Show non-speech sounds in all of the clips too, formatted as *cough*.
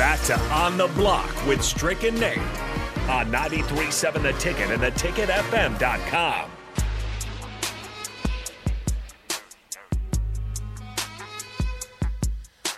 back to On the Block with Strick and Nate on 93.7 The Ticket and theticketfm.com.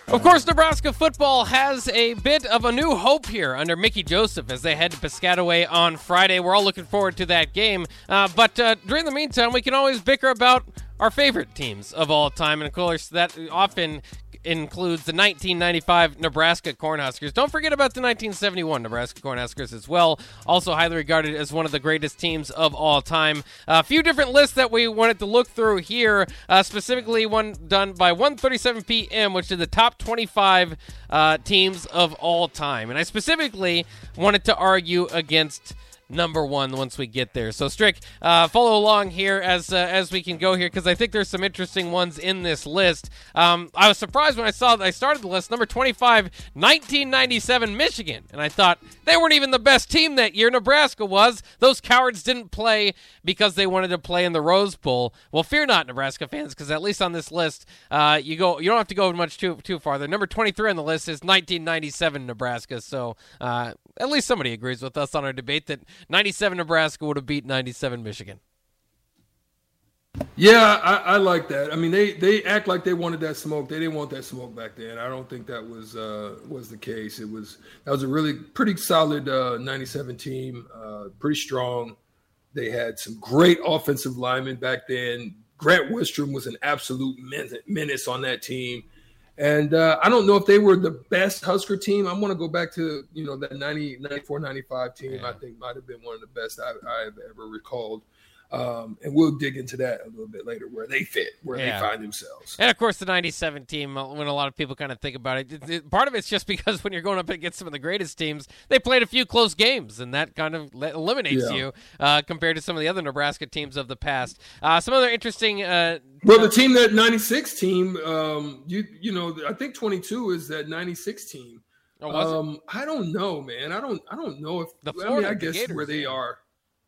Of course, Nebraska football has a bit of a new hope here under Mickey Joseph as they head to Piscataway on Friday. We're all looking forward to that game. Uh, but uh, during the meantime, we can always bicker about our favorite teams of all time. And of course, that often includes the 1995 Nebraska Cornhuskers. Don't forget about the 1971 Nebraska Cornhuskers as well. Also highly regarded as one of the greatest teams of all time. A few different lists that we wanted to look through here, uh, specifically one done by 1:37 p.m., which is the top 25 uh, teams of all time. And I specifically wanted to argue against number one once we get there. So Strick, uh, follow along here as uh, as we can go here because I think there's some interesting ones in this list. Um, I was surprised when I saw that I started the list. Number 25, 1997 Michigan, and I thought they weren't even the best team that year. Nebraska was. Those cowards didn't play because they wanted to play in the Rose Bowl. Well, fear not, Nebraska fans, because at least on this list, uh, you go you don't have to go much too too far. The Number 23 on the list is 1997 Nebraska. So uh, at least somebody agrees with us on our debate that 97 Nebraska would have beat 97 Michigan. Yeah, I, I, like that. I mean, they they act like they wanted that smoke. They didn't want that smoke back then. I don't think that was uh, was the case. It was that was a really pretty solid uh, 97 team, uh, pretty strong. They had some great offensive linemen back then. Grant Wistrom was an absolute menace on that team. And uh, I don't know if they were the best Husker team. I want to go back to, you know, that 90, 94, 95 team. Yeah. I think might have been one of the best I, I've ever recalled. Um, and we'll dig into that a little bit later, where they fit, where yeah. they find themselves. And of course, the '97 team. Uh, when a lot of people kind of think about it, it, it, part of it's just because when you're going up against some of the greatest teams, they played a few close games, and that kind of eliminates yeah. you uh, compared to some of the other Nebraska teams of the past. Uh, some other interesting. Uh, well, the team that '96 team, um, you you know, I think 22 is that '96 team. Oh, um, I don't know, man. I don't. I don't know if the Florida I, mean, I guess Gators, where they are.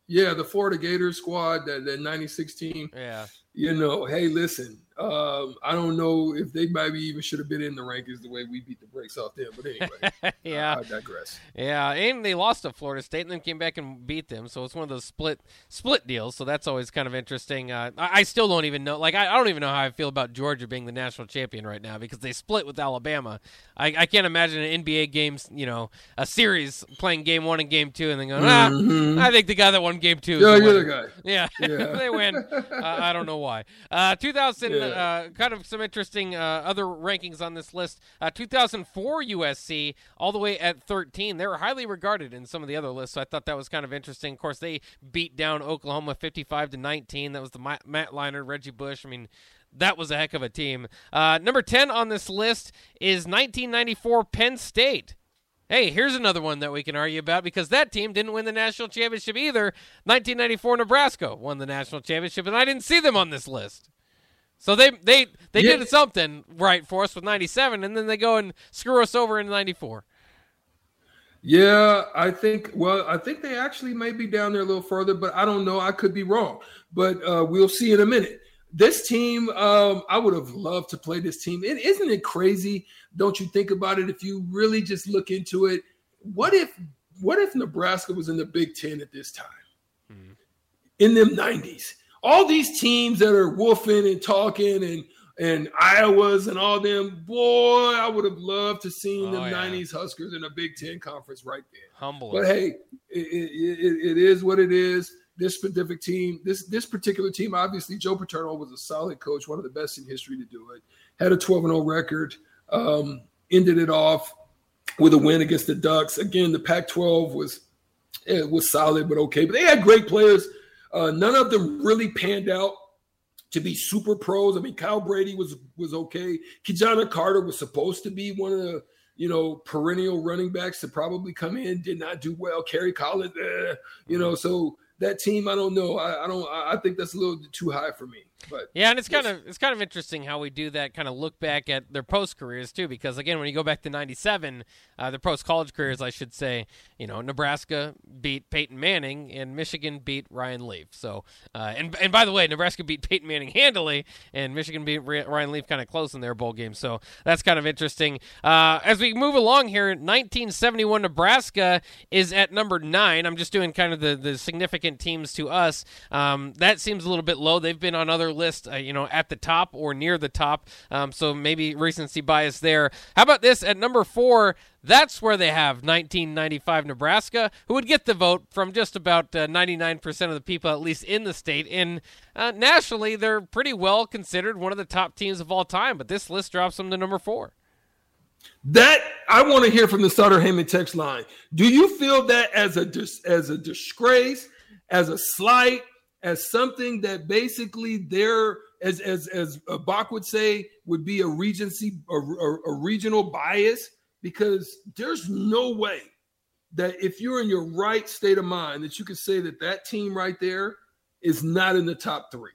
Yeah, the Florida Gators squad, that, that 96 team. Yeah. You know, hey, listen, um, I don't know if they maybe even should have been in the rankings the way we beat the brakes off them. But anyway, *laughs* yeah, I, I digress. Yeah, and they lost to Florida State and then came back and beat them. So it's one of those split split deals. So that's always kind of interesting. Uh, I, I, still don't even know. Like I, I, don't even know how I feel about Georgia being the national champion right now because they split with Alabama. I, I can't imagine an NBA games, you know, a series playing game one and game two, and then going, ah, mm-hmm. I think the guy that won game two. Yeah, you're the guy. Yeah, *laughs* yeah. they win. Uh, I don't know why. Uh, 2000, *laughs* yeah. Uh, kind of some interesting uh, other rankings on this list. Uh, 2004 USC, all the way at 13. They were highly regarded in some of the other lists, so I thought that was kind of interesting. Of course, they beat down Oklahoma 55 to 19. That was the Matt Leinart, Reggie Bush. I mean, that was a heck of a team. Uh, number 10 on this list is 1994 Penn State. Hey, here's another one that we can argue about because that team didn't win the national championship either. 1994 Nebraska won the national championship, and I didn't see them on this list. So they they they yeah. did something right for us with 97 and then they go and screw us over in 94. Yeah, I think well, I think they actually may be down there a little further, but I don't know. I could be wrong. But uh, we'll see in a minute. This team, um, I would have loved to play this team. is isn't it crazy? Don't you think about it? If you really just look into it, what if what if Nebraska was in the Big Ten at this time? Mm-hmm. In them 90s all these teams that are woofing and talking and and Iowas and all them, boy, I would have loved to seen oh, them yeah. 90s Huskers in a Big Ten conference right there. Humble. But hey, it, it, it is what it is. This specific team, this this particular team, obviously, Joe Paterno was a solid coach, one of the best in history to do it. Had a 12 0 record, um, ended it off with a win against the Ducks. Again, the Pac 12 was it was solid, but okay. But they had great players uh, none of them really panned out to be super pros. I mean, Kyle Brady was was okay. Ki-Jana Carter was supposed to be one of the you know perennial running backs to probably come in, did not do well. Kerry Collins, eh, you know, so that team, I don't know. I, I don't. I think that's a little too high for me. But yeah, and it's kind of it's kind of interesting how we do that kind of look back at their post careers too, because again, when you go back to '97, uh, their post college careers, I should say, you know, Nebraska beat Peyton Manning and Michigan beat Ryan Leaf. So, uh, and and by the way, Nebraska beat Peyton Manning handily, and Michigan beat Ryan Leaf kind of close in their bowl game. So that's kind of interesting. Uh, as we move along here, 1971 Nebraska is at number nine. I'm just doing kind of the the significant teams to us. Um, that seems a little bit low. They've been on other lists, uh, you know, at the top or near the top. Um, so maybe recency bias there. How about this at number four? That's where they have 1995 Nebraska, who would get the vote from just about uh, 99% of the people, at least in the state. And uh, nationally, they're pretty well considered one of the top teams of all time. But this list drops them to number four. That I want to hear from the Sutter Heyman text line. Do you feel that as a as a disgrace, as a slight, as something that basically they're as as as Bach would say would be a regency a, a, a regional bias because there's no way that if you're in your right state of mind that you could say that that team right there is not in the top three.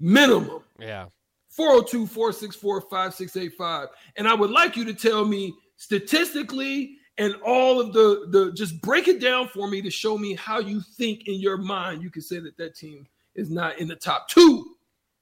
Minimum. Yeah. 402 464 5685 and i would like you to tell me statistically and all of the the just break it down for me to show me how you think in your mind you can say that that team is not in the top two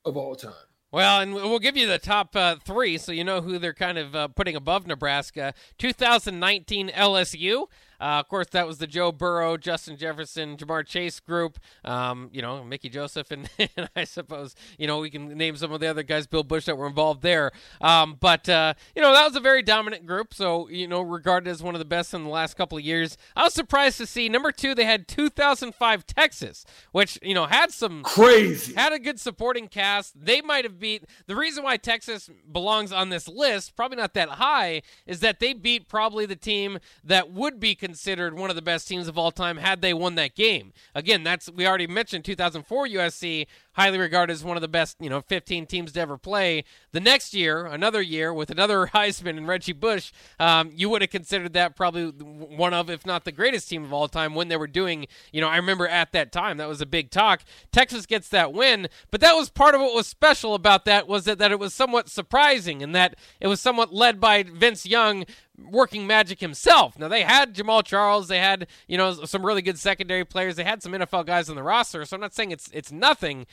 of all time. Well, and we'll give you the top uh, three so you know who they're kind of uh, putting above Nebraska. 2019 LSU. Uh, of course, that was the Joe Burrow, Justin Jefferson, Ja'Marr Chase group. Um, you know, Mickey Joseph, and, *laughs* and, I suppose you know we can name some of the other guys, Bill Busch, that were involved there. Um, but uh, you know, that was a very dominant group. So you know, regarded as one of the best in the last couple of years. I was surprised to see number two. They had 2005 Texas, which you know had some crazy, had a good supporting cast. They might have beat the reason why Texas belongs on this list, probably not that high, is that they beat probably the team that would be. Considered considered one of the best teams of all time had they won that game. Again, that's we already mentioned 2004 USC highly regarded as one of the best, you know, 15 teams to ever play. The next year, another year with another *laughs* Heisman and Reggie Bush, um, you would have considered that probably one of, if not the greatest team of all time when they were doing, you know, I remember at that time that was a big talk. Texas gets that win, but that was part of what was special about that was that, that it was somewhat surprising and that it was somewhat led by Vince Young working magic himself. Now they had Jamaal Charles, they had you know some really good secondary players, they had some NFL guys on the roster. So I'm not saying it's it's nothing,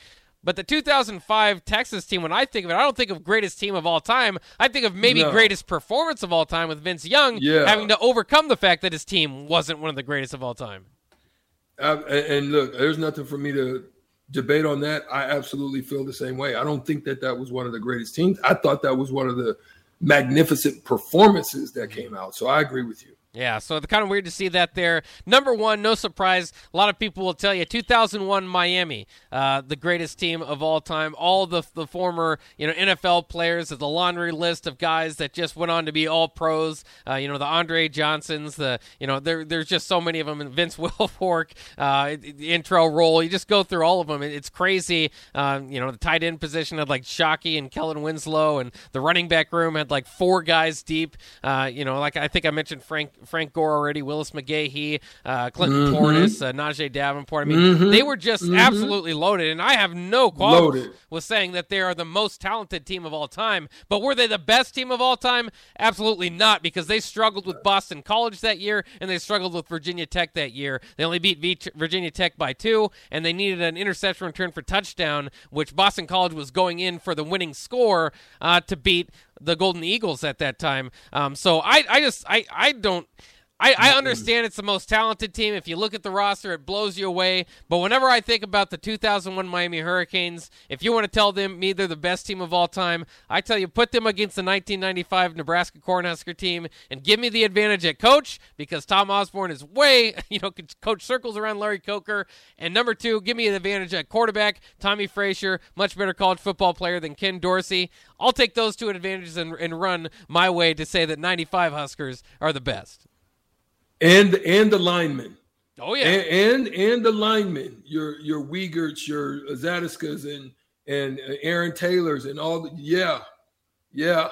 but the 2005 Texas team, when I think of it, I don't think of greatest team of all time. I think of maybe no. greatest performance of all time with Vince Young yeah. having to overcome the fact that his team wasn't one of the greatest of all time. Uh, and look, there's nothing for me to debate on that. I absolutely feel the same way. I don't think that that was one of the greatest teams. I thought that was one of the magnificent performances that came out. So I agree with you. Yeah, so it's kind of weird to see that there. Number one, no surprise. A lot of people will tell you 2001 Miami, uh, the greatest team of all time. All the the former you know NFL players, the laundry list of guys that just went on to be all pros. Uh, you know the Andre Johnsons, the you know there there's just so many of them. And Vince *laughs* Wilfork, uh, intro role. You just go through all of them. It's crazy. Um, you know the tight end position had like Shockey and Kellen Winslow, and the running back room had like four guys deep. Uh, you know, like I think I mentioned Frank. Frank Gore already, Willis McGahee, uh, Clinton mm-hmm. Portis, uh, Najeh Davenport. I mean, mm-hmm. they were just mm-hmm. absolutely loaded, and I have no qualms with saying that they are the most talented team of all time. But were they the best team of all time? Absolutely not, because they struggled with Boston College that year, and they struggled with Virginia Tech that year. They only beat Virginia Tech by two, and they needed an interception return for touchdown, which Boston College was going in for the winning score uh, to beat the Golden Eagles at that time. Um, so I, I just I, I don't I, I mm-hmm. understand it's the most talented team. If you look at the roster, it blows you away. But whenever I think about the 2001 Miami Hurricanes, if you want to tell them me they're the best team of all time, I tell you put them against the 1995 Nebraska Cornhusker team and give me the advantage at coach because Tom Osborne is way, *laughs* you know, coach circles around Larry Coker. And number two, give me the advantage at quarterback, Tommie Frazier, much better college football player than Ken Dorsey. I'll take those two advantages and, and run my way to say that 95 Huskers are the best and and the linemen. Oh yeah, and and, and the linemen, your your Wiegerts, your Zatechkas, and and Aaron Taylors, and all the yeah, yeah,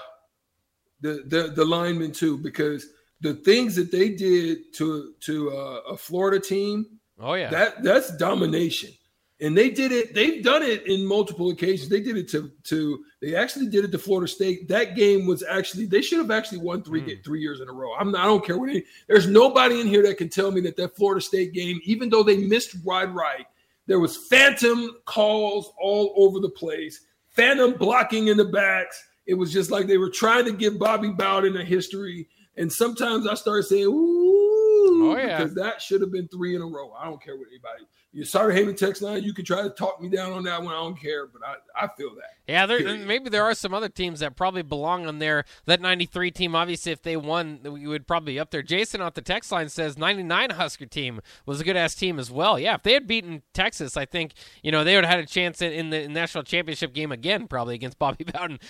the the the linemen too, because the things that they did to to uh, a Florida team Oh yeah, that that's domination, and they did it. They've done it in multiple occasions. They did it to to. They actually did it to Florida State. That game was actually they should have actually won three mm. three years in a row. I'm not, I don't care what. Any, there's nobody in here that can tell me that that Florida State game, even though they missed wide right, there was phantom calls all over the place, phantom blocking in the backs. It was just like they were trying to give Bobby Bowden a history. And sometimes I started saying, "Ooh," oh, yeah. because that should have been three in a row. I don't care what anybody sorry Heyman text line. You can try to talk me down on that one. I don't care, but I, I feel that. Yeah, there, maybe there are some other teams that probably belong on there. That 93 team, obviously, if they won, you would probably be up there. Jason off the text line says 99 Husker team was a good ass team as well. Yeah, if they had beaten Texas, I think, you know, they would have had a chance in, in the national championship game again, probably against Bobby *laughs* Bowden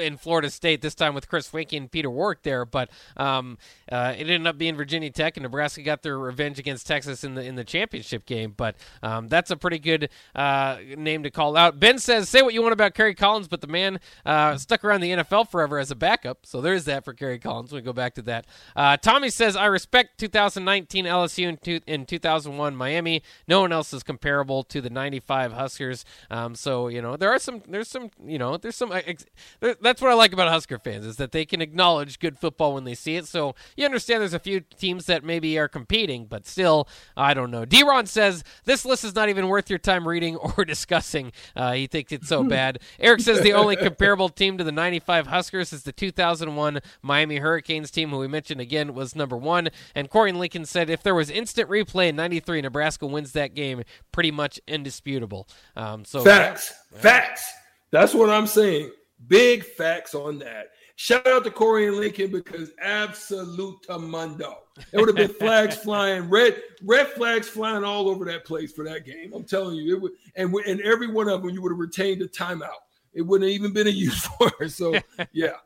in Florida State, this time with Chris Weinke and Peter Warrick there. But um, uh, it ended up being Virginia Tech, and Nebraska got their revenge against Texas in the, in the championship game. But um, that's a pretty good uh, name to call out. Ben says, "Say what you want about Kerry Collins, but the man uh, stuck around the NFL forever as a backup." So there's that for Kerry Collins. We go back to that. Uh, Tommy says, "I respect 2019 LSU and two, in 2001 Miami. No one else is comparable to the 95 Huskers." Um, so you know there are some, there's some, you know, there's some. Ex- that's what I like about Husker fans is that they can acknowledge good football when they see it. So you understand there's a few teams that maybe are competing, but still, I don't know. D-Ron says this list is not even worth your time reading *laughs* or discussing. Uh, he thinks it's so bad. Eric says the only comparable team to the 95 Huskers is the 2001 Miami Hurricanes team, who we mentioned again was number one. And Corey Lincoln said if there was instant replay in 93, Nebraska wins that game pretty much indisputable. Um, so Facts. Facts. That's what I'm saying. Big facts on that. Shout out to Corey and Lincoln because absolute mundo. It would have been flags *laughs* flying, red red flags flying all over that place for that game. I'm telling you, it would, and and every one of them you would have retained a timeout. It wouldn't have even been a *laughs* use for. So *laughs* yeah,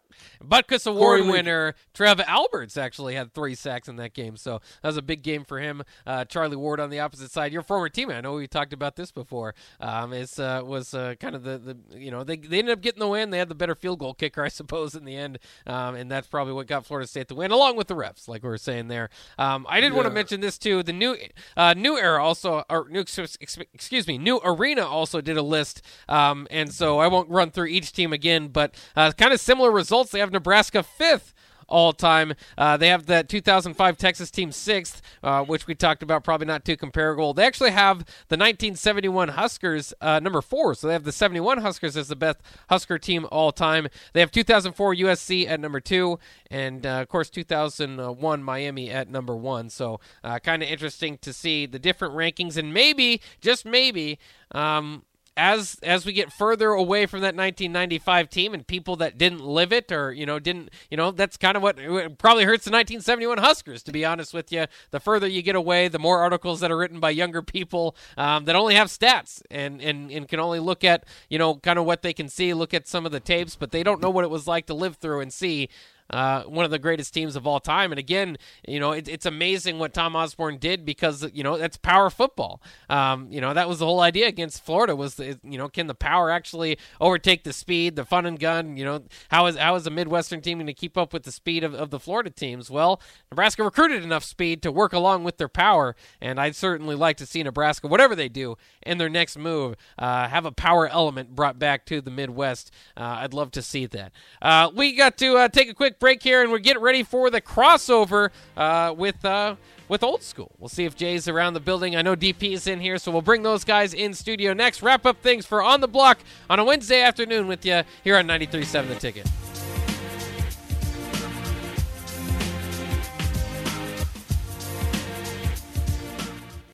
Butkus Award winner Trev Alberts actually had three sacks in that game, so that was a big game for him. Uh, Charlie Ward on the opposite side, your former teammate. I know we talked about this before. Um, is uh, was uh, kind of the, the you know they they ended up getting the win. They had the better field goal kicker, *laughs* I suppose, in the end, um, and that's probably what got Florida State the win, along with the refs, like we were saying there. Um, I did yeah. want to mention this too. The new uh, new era also, or new excuse me, new arena also did a list, um, and so I won't run through each team again, but uh, kind of similar results. They have Nebraska fifth all time. Uh, they have the 2005 Texas team sixth, uh, which we talked about, probably not too comparable. They actually have the 1971 Huskers uh, number four, so they have the 71 Huskers as the best Husker team all time. They have 2004 USC at number two, and uh, of course 2001 Miami at number one. So uh, kind of interesting to see the different rankings, and maybe, just maybe. Um, as as we get further away from that 1995 team and people that didn't live it or you know didn't you know that's kind of what probably hurts the 1971 Huskers to be honest with you. The further you get away, the more articles that are written by younger people um, that only have stats and, and and can only look at you know kind of what they can see, look at some of the tapes, but they don't know what it was like to live through and see uh, one of the greatest teams of all time. And again, you know, it, it's amazing what Tom Osborne did because you know that's power football. Um, you know, that was the whole idea against Florida was you know can the power actually overtake the speed, the fun and gun? You know, how is how is a Midwestern team going to keep up with the speed of, of the Florida teams? Well, Nebraska recruited enough speed to work along with their power, and I'd certainly like to see Nebraska, whatever they do in their next move, uh, have a power element brought back to the Midwest. Uh, I'd love to see that. Uh, we got to uh, take a quick break here, and we're getting ready for the crossover uh, with uh, with old school. We'll see if Jay's around the building. I know DP is in here, so we'll bring those guys in studio next. Wrap up things for on the block on a Wednesday afternoon with you here on 93.7 The Ticket.